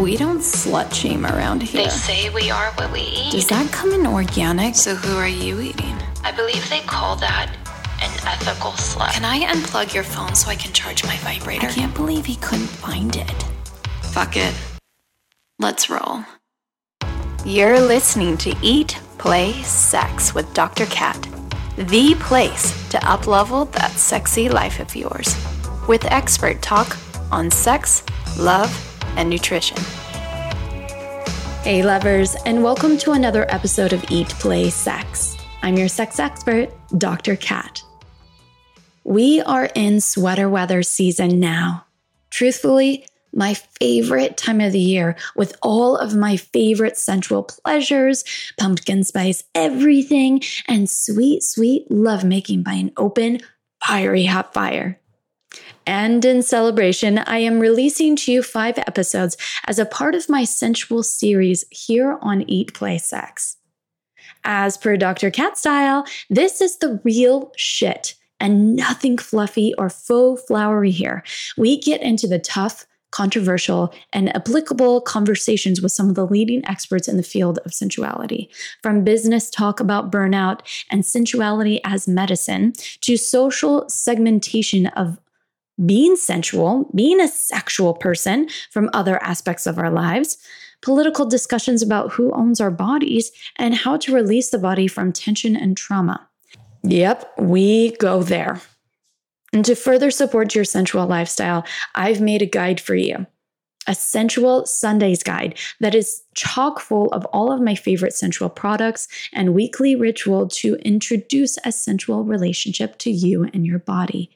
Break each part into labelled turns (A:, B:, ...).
A: We don't slut shame around here.
B: They say we are what we eat.
A: Does that come in organic?
B: So who are you eating? I believe they call that an ethical slut.
A: Can I unplug your phone so I can charge my vibrator?
B: I can't believe he couldn't find it.
A: Fuck it. Let's roll. You're listening to Eat, Play, Sex with Dr. Kat, the place to uplevel that sexy life of yours, with expert talk on sex, love, and nutrition.
C: Hey, lovers, and welcome to another episode of Eat, Play, Sex. I'm your sex expert, Dr. Kat. We are in sweater weather season now. Truthfully, my favorite time of the year with all of my favorite sensual pleasures, pumpkin spice everything, and sweet, sweet lovemaking by an open, fiery hot fire. And in celebration, I am releasing to you five episodes as a part of my sensual series here on Eat Play Sex. As per Dr. Kat Style, this is the real shit and nothing fluffy or faux flowery here. We get into the tough, controversial, and applicable conversations with some of the leading experts in the field of sensuality. From business talk about burnout and sensuality as medicine to social segmentation of being sensual, being a sexual person from other aspects of our lives, political discussions about who owns our bodies, and how to release the body from tension and trauma. Yep, we go there. And to further support your sensual lifestyle, I've made a guide for you a sensual Sundays guide that is chock full of all of my favorite sensual products and weekly ritual to introduce a sensual relationship to you and your body.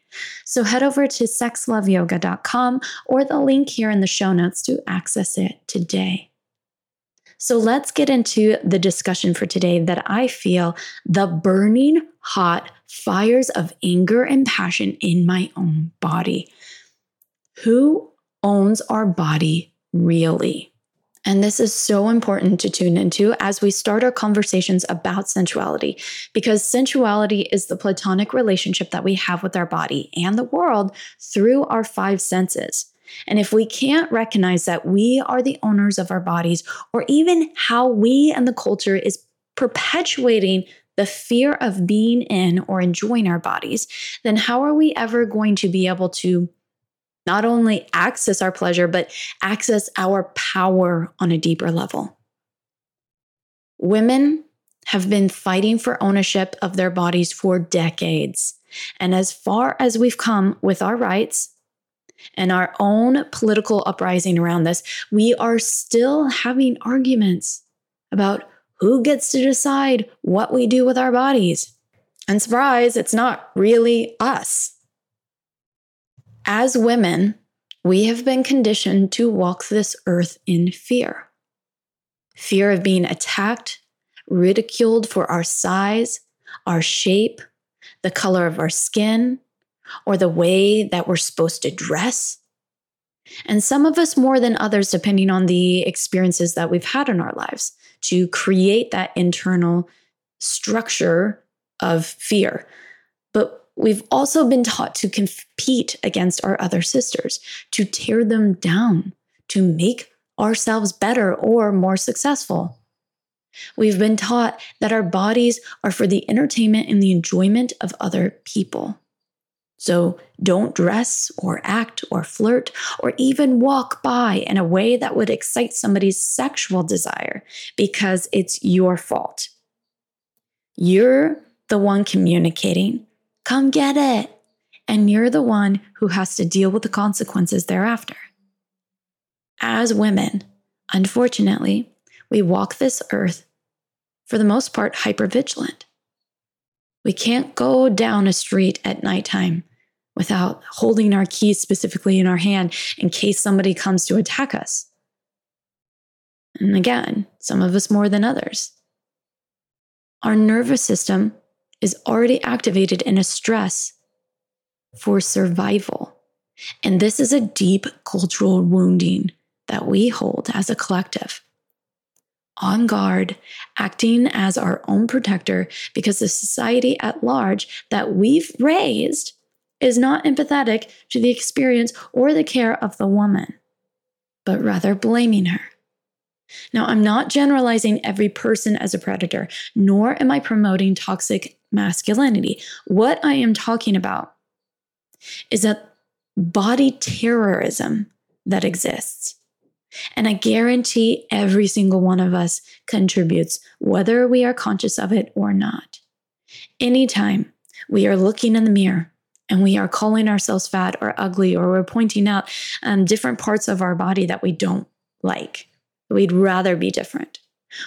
C: So head over to sexloveyoga.com or the link here in the show notes to access it today. So let's get into the discussion for today that I feel the burning hot fires of anger and passion in my own body. Who owns our body really? And this is so important to tune into as we start our conversations about sensuality, because sensuality is the platonic relationship that we have with our body and the world through our five senses. And if we can't recognize that we are the owners of our bodies, or even how we and the culture is perpetuating the fear of being in or enjoying our bodies, then how are we ever going to be able to not only access our pleasure, but access our power on a deeper level? Women have been fighting for ownership of their bodies for decades. And as far as we've come with our rights and our own political uprising around this, we are still having arguments about who gets to decide what we do with our bodies. And surprise, it's not really us. As women, we have been conditioned to walk this earth in fear fear of being attacked, ridiculed for our size, our shape, the color of our skin, or the way that we're supposed to dress. And some of us more than others, depending on the experiences that we've had in our lives, to create that internal structure of fear. But we've also been taught to compete against our other sisters, to tear them down, to make ourselves better or more successful. We've been taught that our bodies are for the entertainment and the enjoyment of other people. So don't dress or act or flirt or even walk by in a way that would excite somebody's sexual desire because it's your fault. You're the one communicating. Come get it. And you're the one who has to deal with the consequences thereafter. As women, unfortunately, we walk this earth, for the most part, hypervigilant. We can't go down a street at nighttime without holding our keys specifically in our hand in case somebody comes to attack us. And again, some of us more than others. Our nervous system is already activated in a stress for survival. And this is a deep cultural wounding that we hold as a collective. On guard, acting as our own protector because the society at large that we've raised is not empathetic to the experience or the care of the woman. but rather blaming her. Now, I'm not generalizing every person as a predator, nor am I promoting toxic masculinity. What I am talking about is that body terrorism that exists. And I guarantee every single one of us contributes, whether we are conscious of it or not. Anytime we are looking in the mirror and we are calling ourselves fat or ugly, or we're pointing out um, different parts of our body that we don't like, we'd rather be different.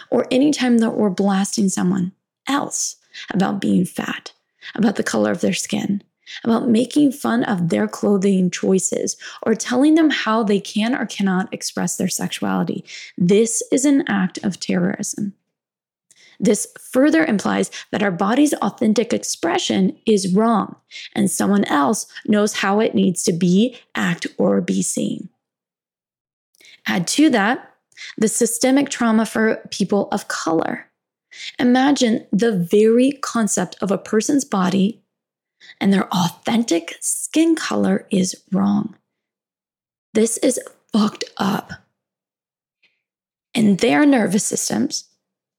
C: Or anytime that we're blasting someone else about being fat, about the color of their skin, about making fun of their clothing choices, or telling them how they can or cannot express their sexuality. This is an act of terrorism. This further implies that our body's authentic expression is wrong, and someone else knows how it needs to be, act, or be seen. Add to that the systemic trauma for people of color. Imagine the very concept of a person's body and their authentic skin color is wrong. This is fucked up. And their nervous systems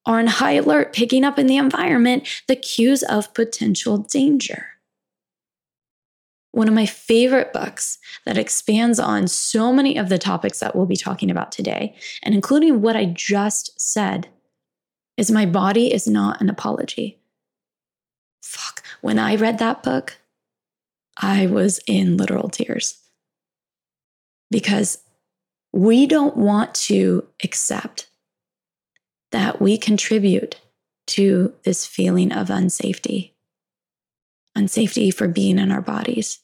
C: are on high alert, picking up in the environment the cues of potential danger. One of my favorite books that expands on so many of the topics that we'll be talking about today, and including what I just said, is My Body is Not an Apology. Fuck, when I read that book, I was in literal tears because we don't want to accept that we contribute to this feeling of unsafety, unsafety for being in our bodies,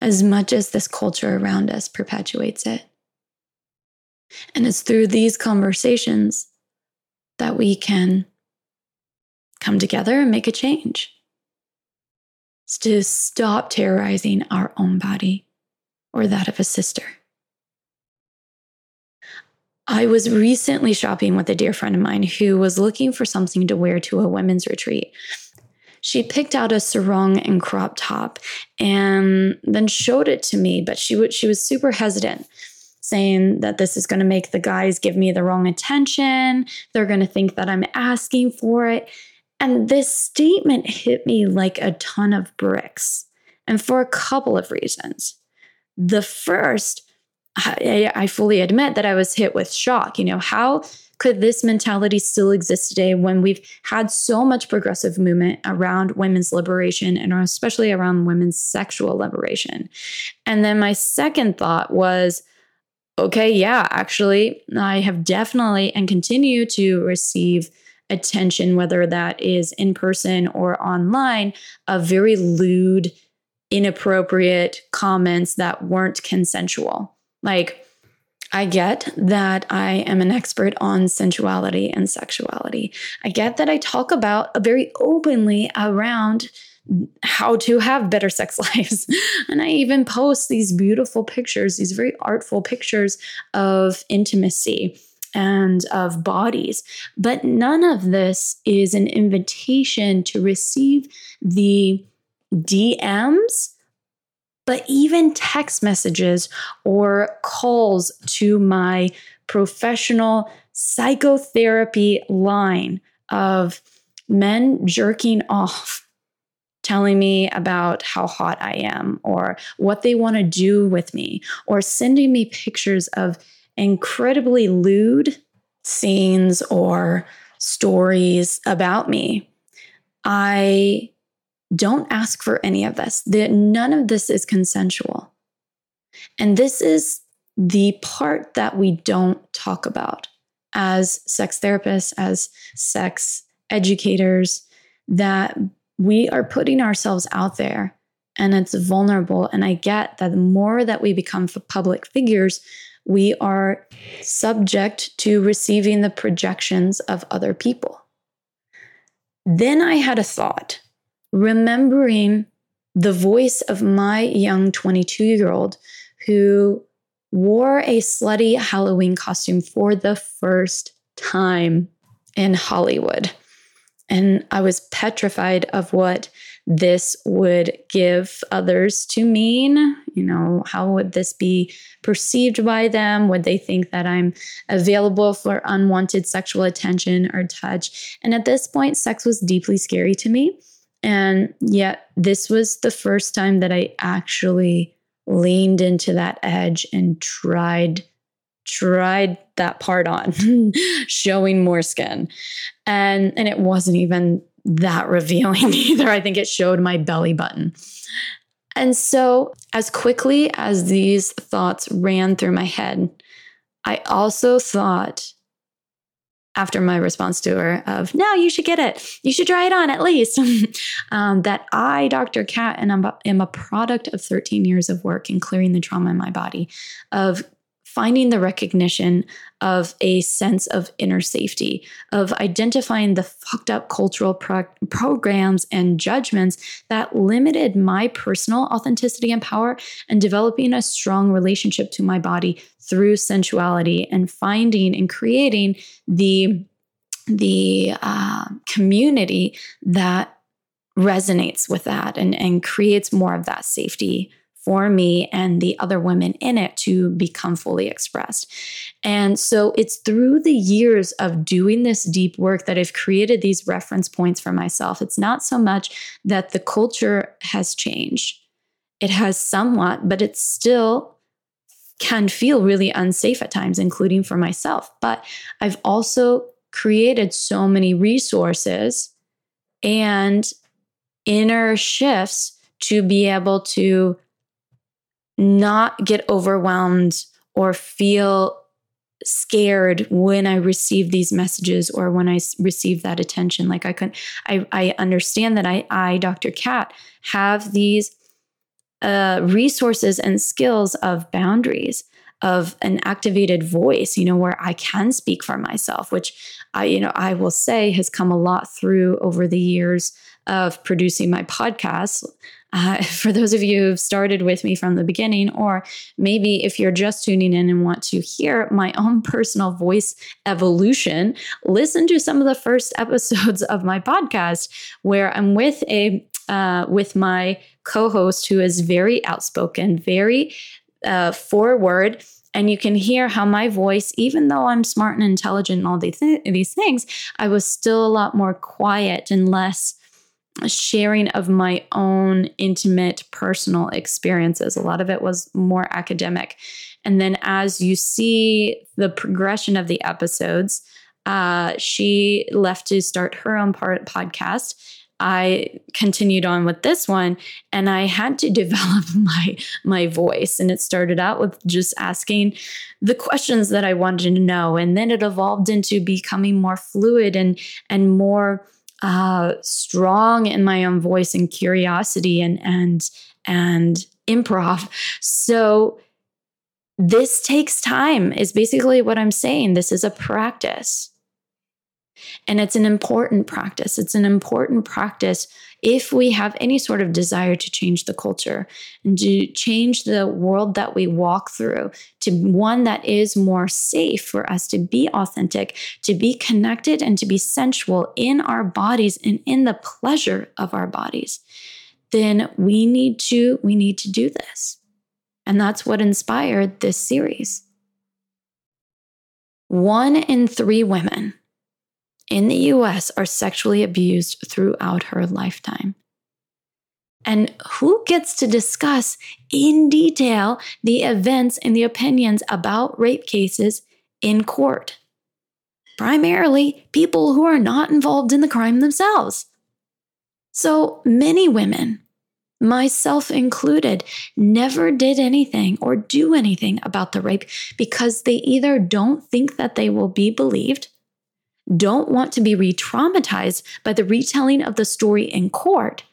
C: as much as this culture around us perpetuates it. And it's through these conversations that we can come together and make a change. It's to stop terrorizing our own body or that of a sister. I was recently shopping with a dear friend of mine who was looking for something to wear to a women's retreat. She picked out a sarong and crop top and then showed it to me, but she, she was super hesitant saying that this is going to make the guys give me the wrong attention. They're going to think that I'm asking for it. And this statement hit me like a ton of bricks, and for a couple of reasons. The first, I, I fully admit that I was hit with shock. You know, how could this mentality still exist today when we've had so much progressive movement around women's liberation and especially around women's sexual liberation? And then my second thought was, okay, yeah, actually, I have definitely and continue to receive attention, whether that is in person or online, of very lewd, inappropriate comments that weren't consensual. Like, I get that I am an expert on sensuality and sexuality. I get that I talk about very openly around how to have better sex lives. and I even post these beautiful pictures, these very artful pictures of intimacy and of bodies. But none of this is an invitation to receive the DMs, but even text messages or calls to my professional psychotherapy line of men jerking off telling me about how hot I am or what they want to do with me or sending me pictures of incredibly lewd scenes or stories about me. I don't ask for any of this. The, none of this is consensual. And this is the part that we don't talk about as sex therapists, as sex educators, that we are putting ourselves out there and it's vulnerable. And I get that the more that we become public figures, we are subject to receiving the projections of other people. Then I had a thought, remembering the voice of my young 22 year old who wore a slutty Halloween costume for the first time in Hollywood. And I was petrified of what this would give others to mean. You know, how would this be perceived by them? Would they think that I'm available for unwanted sexual attention or touch? And at this point, sex was deeply scary to me. And yet, this was the first time that I actually leaned into that edge and tried tried that part on showing more skin. And and it wasn't even that revealing either. I think it showed my belly button. And so as quickly as these thoughts ran through my head i also thought after my response to her of no you should get it. You should try it on at least. Um, that i dr kat and I'm, am a product of 13 years of work in clearing the trauma in my body of finding the recognition of a sense of inner safety, of identifying the fucked up cultural pro- programs and judgments that limited my personal authenticity and power, and developing a strong relationship to my body through sensuality and finding and creating the the uh, community that resonates with that and, and creates more of that safety for me and the other women in it to become fully expressed. And so it's through the years of doing this deep work that I've created these reference points for myself. It's not so much that the culture has changed, it has somewhat, but it still can feel really unsafe at times, including for myself. But I've also created so many resources and inner shifts to be able to not get overwhelmed or feel scared when I receive these messages or when I receive that attention. Like I could, I, I understand that I, I, Dr. Kat, have these uh, resources and skills of boundaries, of an activated voice, you know, where I can speak for myself, which I, you know, I will say has come a lot through over the years of producing my podcast. Uh, for those of you who've started with me from the beginning, or maybe if you're just tuning in and want to hear my own personal voice evolution, listen to some of the first episodes of my podcast where I'm with a uh, with my co-host who is very outspoken, very uh, forward and you can hear how my voice even though i'm smart and intelligent and all these, th- these things i was still a lot more quiet and less sharing of my own intimate personal experiences. A lot of it was more academic. And then as you see the progression of the episodes, uh, she left to start her own part podcast. I continued on with this one and I had to develop my my voice and it started out with just asking the questions that I wanted to know and then it evolved into becoming more fluid and and more uh, strong in my own voice and curiosity and and and improv. So this takes time is basically what I'm saying. This is a practice. And it's an important practice. It's an important practice if we have any sort of desire to change the culture and to change the world that we walk through to one that is more safe for us to be authentic, to be connected, and to be sensual in our bodies and in the pleasure of our bodies, then we need to we need to do this. And that's what inspired this series. One in three women in the US are sexually abused throughout her lifetime. And who gets to discuss in detail the events and the opinions about rape cases in court? Primarily people who are not involved in the crime themselves. So many women, myself included, never did anything or do anything about the rape because they either don't think that they will be believed don't want to be re traumatized by the retelling of the story in court,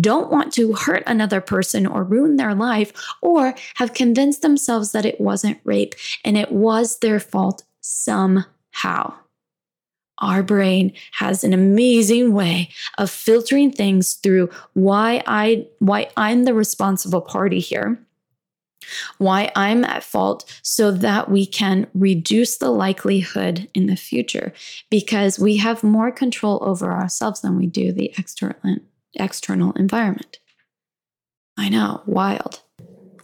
C: don't want to hurt another person or ruin their life, or have convinced themselves that it wasn't rape and it was their fault somehow. Our brain has an amazing way of filtering things through why I why I'm the responsible party here why I'm at fault so that we can reduce the likelihood in the future because we have more control over ourselves than we do the external external environment. I know, wild.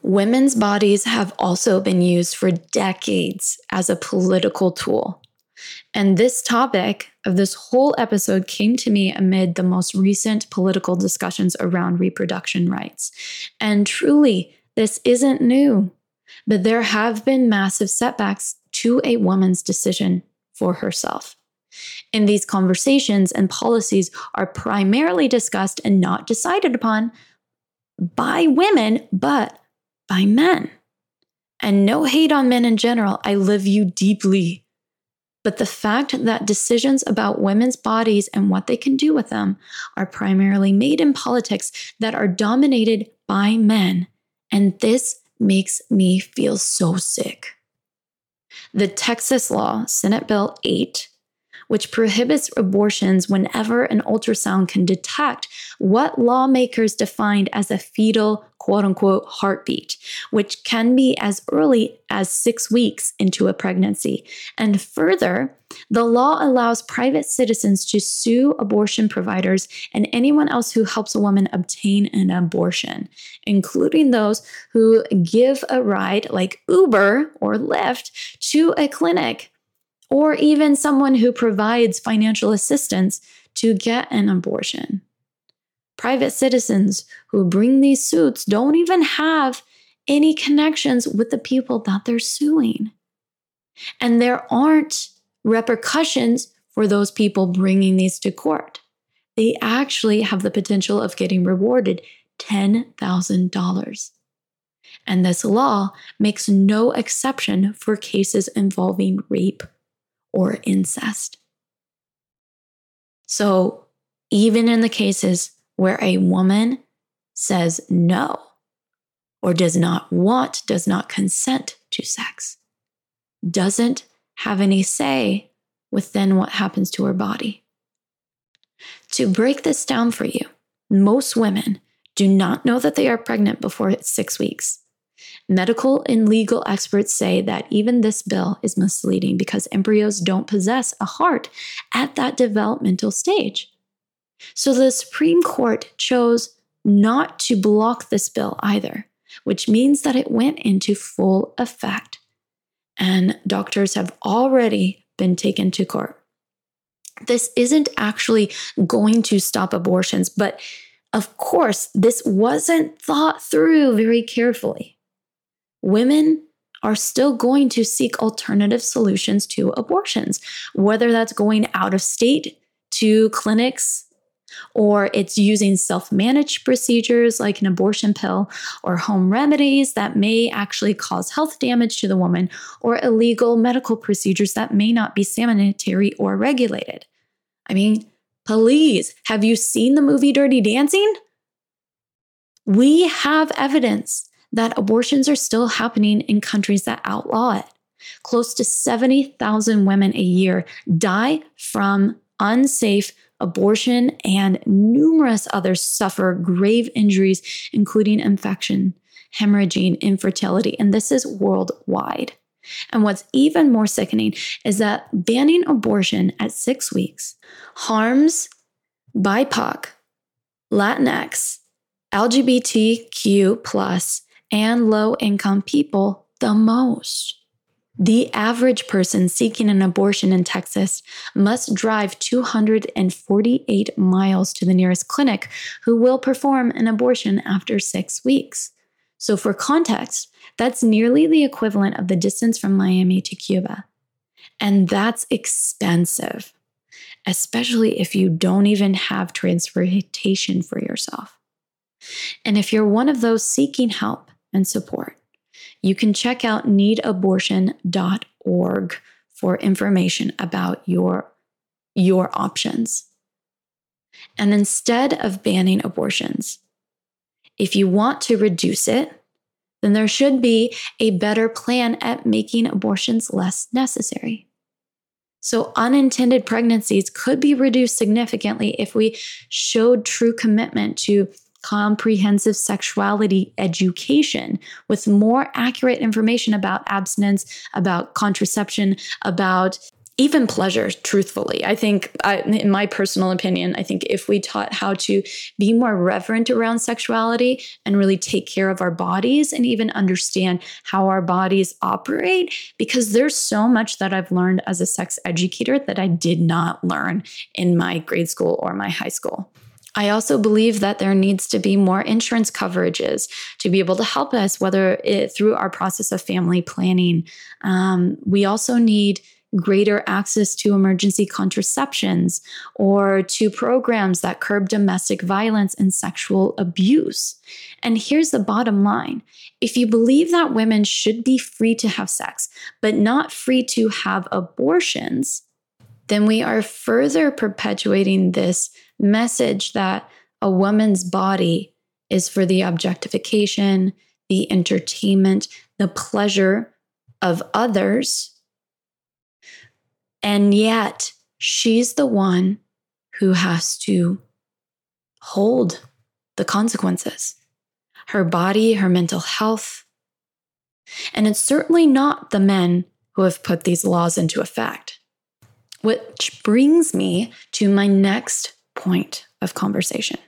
C: Women's bodies have also been used for decades as a political tool. And this topic of this whole episode came to me amid the most recent political discussions around reproduction rights. And truly, this isn't new, but there have been massive setbacks to a woman's decision for herself. In these conversations and policies are primarily discussed and not decided upon by women, but by men. And no hate on men in general. I love you deeply. But the fact that decisions about women's bodies and what they can do with them are primarily made in politics that are dominated by men. And this makes me feel so sick. The Texas law, Senate Bill 8, which prohibits abortions whenever an ultrasound can detect what lawmakers defined as a fetal quote unquote heartbeat, which can be as early as six weeks into a pregnancy. And further, the law allows private citizens to sue abortion providers and anyone else who helps a woman obtain an abortion, including those who give a ride like Uber or Lyft to a clinic or even someone who provides financial assistance to get an abortion. Private citizens who bring these suits don't even have any connections with the people that they're suing. And there aren't repercussions for those people bringing these to court. They actually have the potential of getting rewarded $10,000. And this law makes no exception for cases involving rape or incest. So, even in the cases where a woman says no or does not want, does not consent to sex, doesn't have any say within what happens to her body. To break this down for you, most women do not know that they are pregnant before six weeks. Medical and legal experts say that even this bill is misleading because embryos don't possess a heart at that developmental stage. So the Supreme Court chose not to block this bill either, which means that it went into full effect. And doctors have already been taken to court. This isn't actually going to stop abortions, but of course, this wasn't thought through very carefully women are still going to seek alternative solutions to abortions, whether that's going out of state to clinics or it's using self managed procedures like an abortion pill or home remedies that may actually cause health damage to the woman or illegal medical procedures that may not be sanitary or regulated. I mean, please, have you seen the movie Dirty Dancing? We have evidence that abortions are still happening in countries that outlaw it. Close to 70,000 women a year die from unsafe abortion, and numerous others suffer grave injuries, including infection, hemorrhaging, infertility, and this is worldwide. And what's even more sickening is that banning abortion at six weeks harms BIPOC, Latinx, LGBTQ, plus, and low income people the most. The average person seeking an abortion in Texas must drive 248 miles to the nearest clinic who will perform an abortion after six weeks. So, for context, that's nearly the equivalent of the distance from Miami to Cuba. And that's expensive, especially if you don't even have transportation for yourself. And if you're one of those seeking help, and support. You can check out needabortion.org for information about your, your options. And instead of banning abortions, if you want to reduce it, then there should be a better plan at making abortions less necessary. So, unintended pregnancies could be reduced significantly if we showed true commitment to comprehensive sexuality education with more accurate information about abstinence, about contraception, about even pleasure, truthfully. I think, I, in my personal opinion, I think if we taught how to be more reverent around sexuality and really take care of our bodies and even understand how our bodies operate, because there's so much that I've learned as a sex educator that I did not learn in my grade school or my high school. I also believe that there needs to be more insurance coverages to be able to help us, whether it through our process of family planning. Um, we also need greater access to emergency contraceptions or to programs that curb domestic violence and sexual abuse. And here's the bottom line if you believe that women should be free to have sex, but not free to have abortions, then we are further perpetuating this message that a woman's body is for the objectification, the entertainment, the pleasure of others. And yet, she's the one who has to hold the consequences her body, her mental health. And it's certainly not the men who have put these laws into effect. Which brings me to my next point of conversation.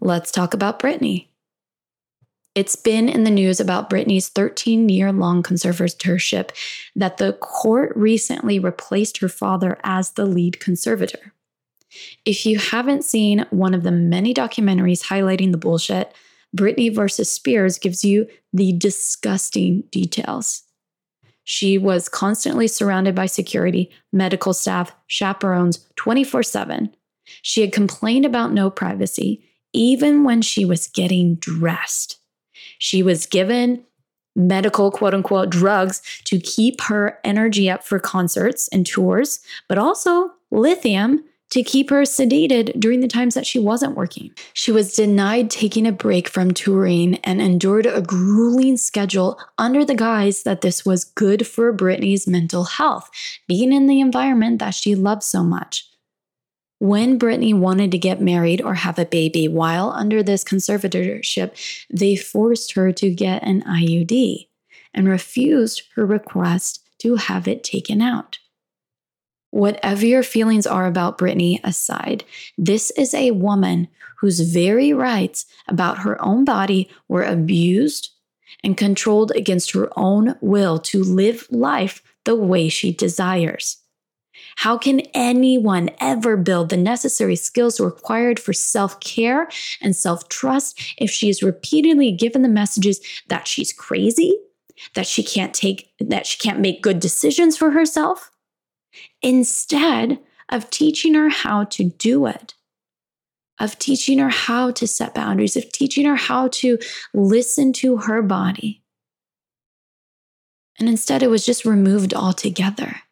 C: Let's talk about Britney. It's been in the news about Britney's 13 year long conservatorship that the court recently replaced her father as the lead conservator. If you haven't seen one of the many documentaries highlighting the bullshit, Britney versus Spears gives you the disgusting details. She was constantly surrounded by security, medical staff, chaperones 24 7 she had complained about no privacy, even when she was getting dressed. She was given medical quote unquote drugs to keep her energy up for concerts and tours, but also lithium to keep her sedated during the times that she wasn't working. She was denied taking a break from touring and endured a grueling schedule under the guise that this was good for Britney's mental health, being in the environment that she loved so much. When Britney wanted to get married or have a baby while under this conservatorship, they forced her to get an IUD and refused her request to have it taken out. Whatever your feelings are about Britney aside, this is a woman whose very rights about her own body were abused and controlled against her own will to live life the way she desires. How can anyone ever build the necessary skills required for self care and self trust if she is repeatedly given the messages that she's crazy, that she can't take, that she can't make good decisions for herself? Instead of teaching her how to do it, of teaching her how to set boundaries, of teaching her how to listen to her body. And instead, it was just removed altogether.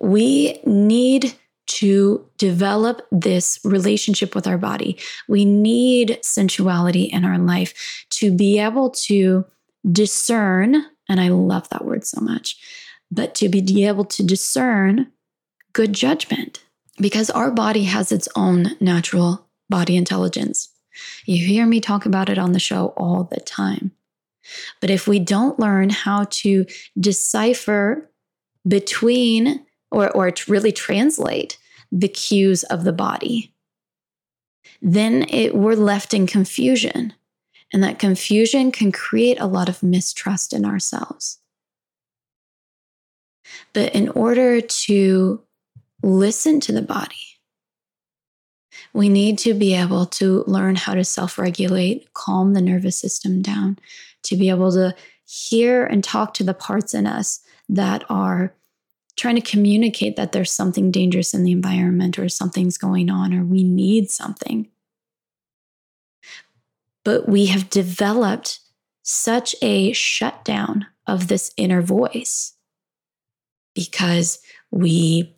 C: We need to develop this relationship with our body. We need sensuality in our life to be able to discern, and I love that word so much, but to be able to discern good judgment because our body has its own natural body intelligence. You hear me talk about it on the show all the time. But if we don't learn how to decipher between or, or to really translate the cues of the body, then it, we're left in confusion. And that confusion can create a lot of mistrust in ourselves. But in order to listen to the body, we need to be able to learn how to self regulate, calm the nervous system down, to be able to hear and talk to the parts in us that are trying to communicate that there's something dangerous in the environment or something's going on or we need something. But we have developed such a shutdown of this inner voice because we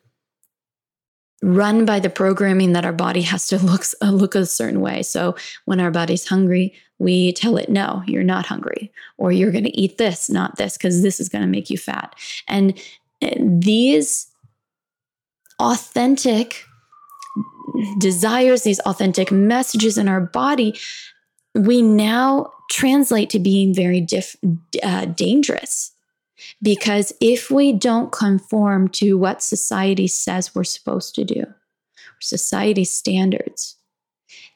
C: run by the programming that our body has to look, uh, look a certain way. So when our body's hungry, we tell it, no, you're not hungry, or you're going to eat this, not this, because this is going to make you fat. And these authentic desires, these authentic messages in our body, we now translate to being very uh, dangerous. Because if we don't conform to what society says we're supposed to do, society standards,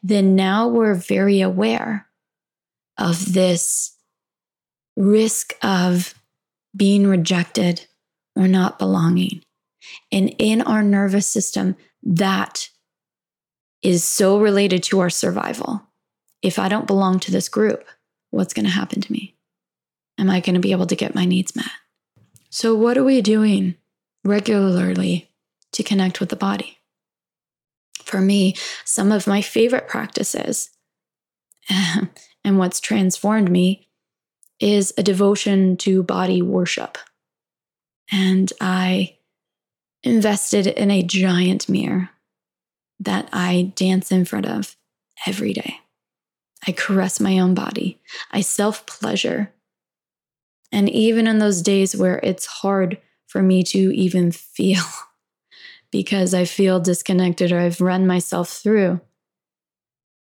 C: then now we're very aware of this risk of being rejected or not belonging. And in our nervous system, that is so related to our survival. If I don't belong to this group, what's going to happen to me? Am I going to be able to get my needs met? So, what are we doing regularly to connect with the body? For me, some of my favorite practices and what's transformed me is a devotion to body worship. And I invested in a giant mirror that I dance in front of every day. I caress my own body. I self pleasure. And even in those days where it's hard for me to even feel because I feel disconnected or I've run myself through,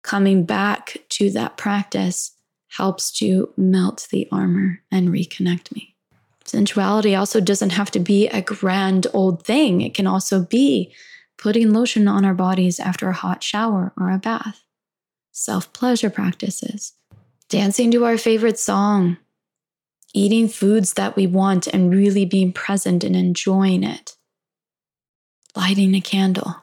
C: coming back to that practice helps to melt the armor and reconnect me. Sensuality also doesn't have to be a grand old thing, it can also be putting lotion on our bodies after a hot shower or a bath, self pleasure practices, dancing to our favorite song, eating foods that we want and really being present and enjoying it, lighting a candle.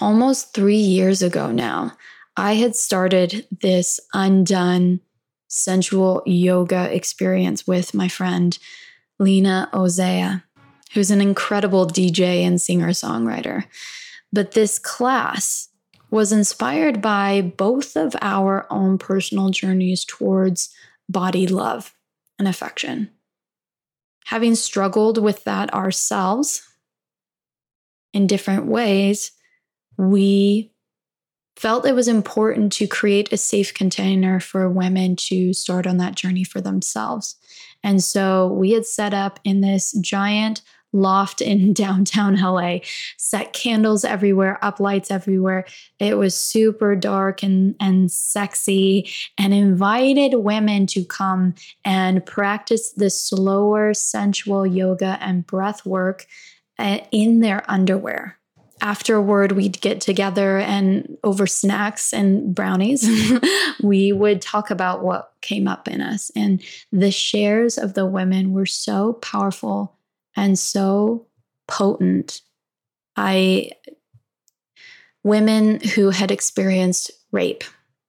C: Almost three years ago now, I had started this undone sensual yoga experience with my friend Lena Ozea, who's an incredible DJ and singer songwriter. But this class was inspired by both of our own personal journeys towards body love and affection. Having struggled with that ourselves in different ways, we felt it was important to create a safe container for women to start on that journey for themselves. And so we had set up in this giant loft in downtown LA, set candles everywhere, up lights everywhere. It was super dark and, and sexy, and invited women to come and practice the slower, sensual yoga and breath work uh, in their underwear afterward we'd get together and over snacks and brownies we would talk about what came up in us. And the shares of the women were so powerful and so potent. I women who had experienced rape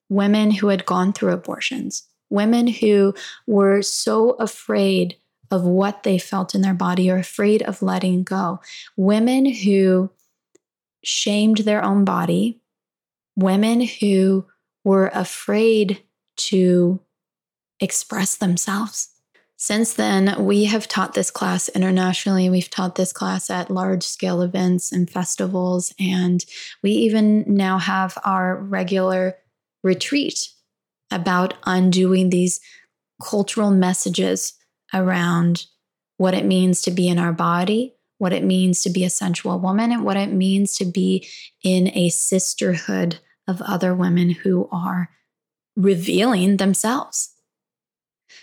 C: women who had gone through abortions women who were so afraid of what they felt in their body or afraid of letting go women who shamed their own body, women who were afraid to express themselves. Since then, we have taught this class internationally. We've taught this class at large scale events and festivals. And we even now have our regular retreat about undoing these cultural messages around what it means to be in our body, what it means to be a sensual woman and what it means to be in a sisterhood of other women who are revealing themselves.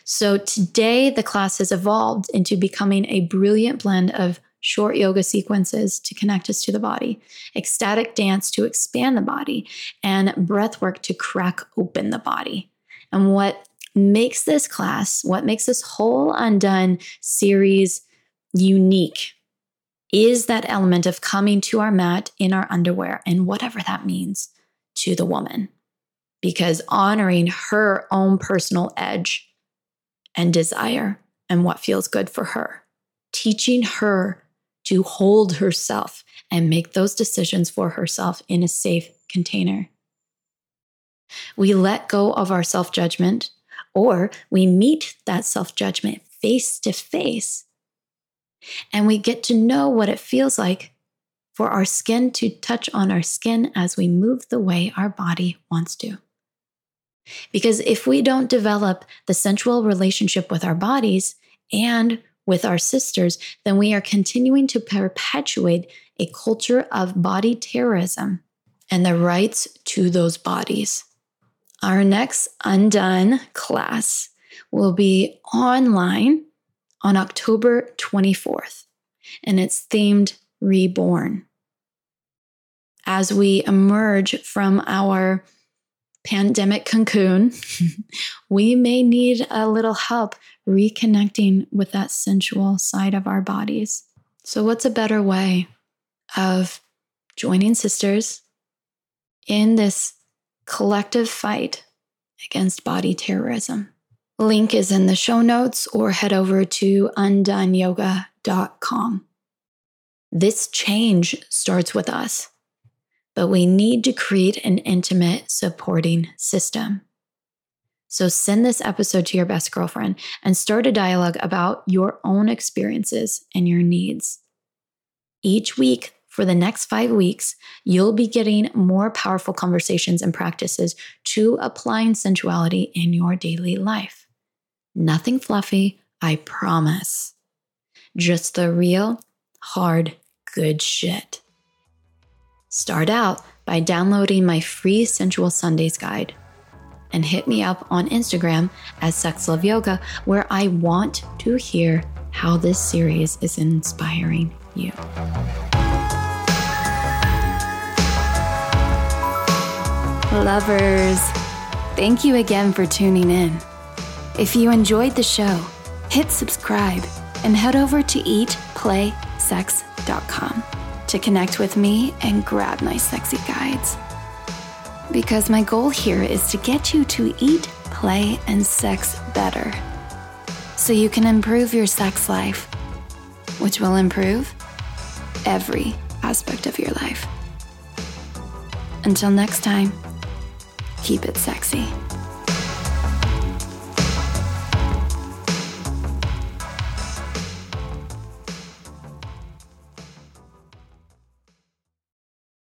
C: So today, the class has evolved into becoming a brilliant blend of short yoga sequences to connect us to the body, ecstatic dance to expand the body, and breath work to crack open the body. And what makes this class, what makes this whole Undone series unique is that element of coming to our mat in our underwear and whatever that means to the woman. Because honoring her own personal edge and desire and what feels good for her, teaching her to hold herself and make those decisions for herself in a safe container. We let go of our self judgment, or we meet that self judgment face to face and we get to know what it feels like for our skin to touch on our skin as we move the way our body wants to. Because if we don't develop the sensual relationship with our bodies and with our sisters, then we are continuing to perpetuate a culture of body terrorism and the rights to those bodies. Our next Undone class will be online on October 24th, and it's themed Reborn. As we emerge from our pandemic cocoon, we may need a little help reconnecting with that sensual side of our bodies. So, what's a better way of joining sisters in this collective fight against body terrorism? Link is in the show notes or head over to undoneyoga.com. This change starts with us, but we need to create an intimate supporting system. So send this episode to your best girlfriend and start a dialogue about your own experiences and your needs. Each week for the next five weeks, you'll be getting more powerful conversations and practices to applying sensuality in your daily life. Nothing fluffy, I promise. Just the real, hard, good shit. Start out by downloading my free Sensual Sundays guide and hit me up on Instagram as Sex Love Yoga, where I want to hear how this series is inspiring you. Lovers, thank you again for tuning in. If you enjoyed the show, hit subscribe and head over to eatplaysex.com to connect with me and grab my sexy guides. Because my goal here is to get you to eat, play, and sex better so you can improve your sex life, which will improve every aspect of your life. Until next time, keep it sexy.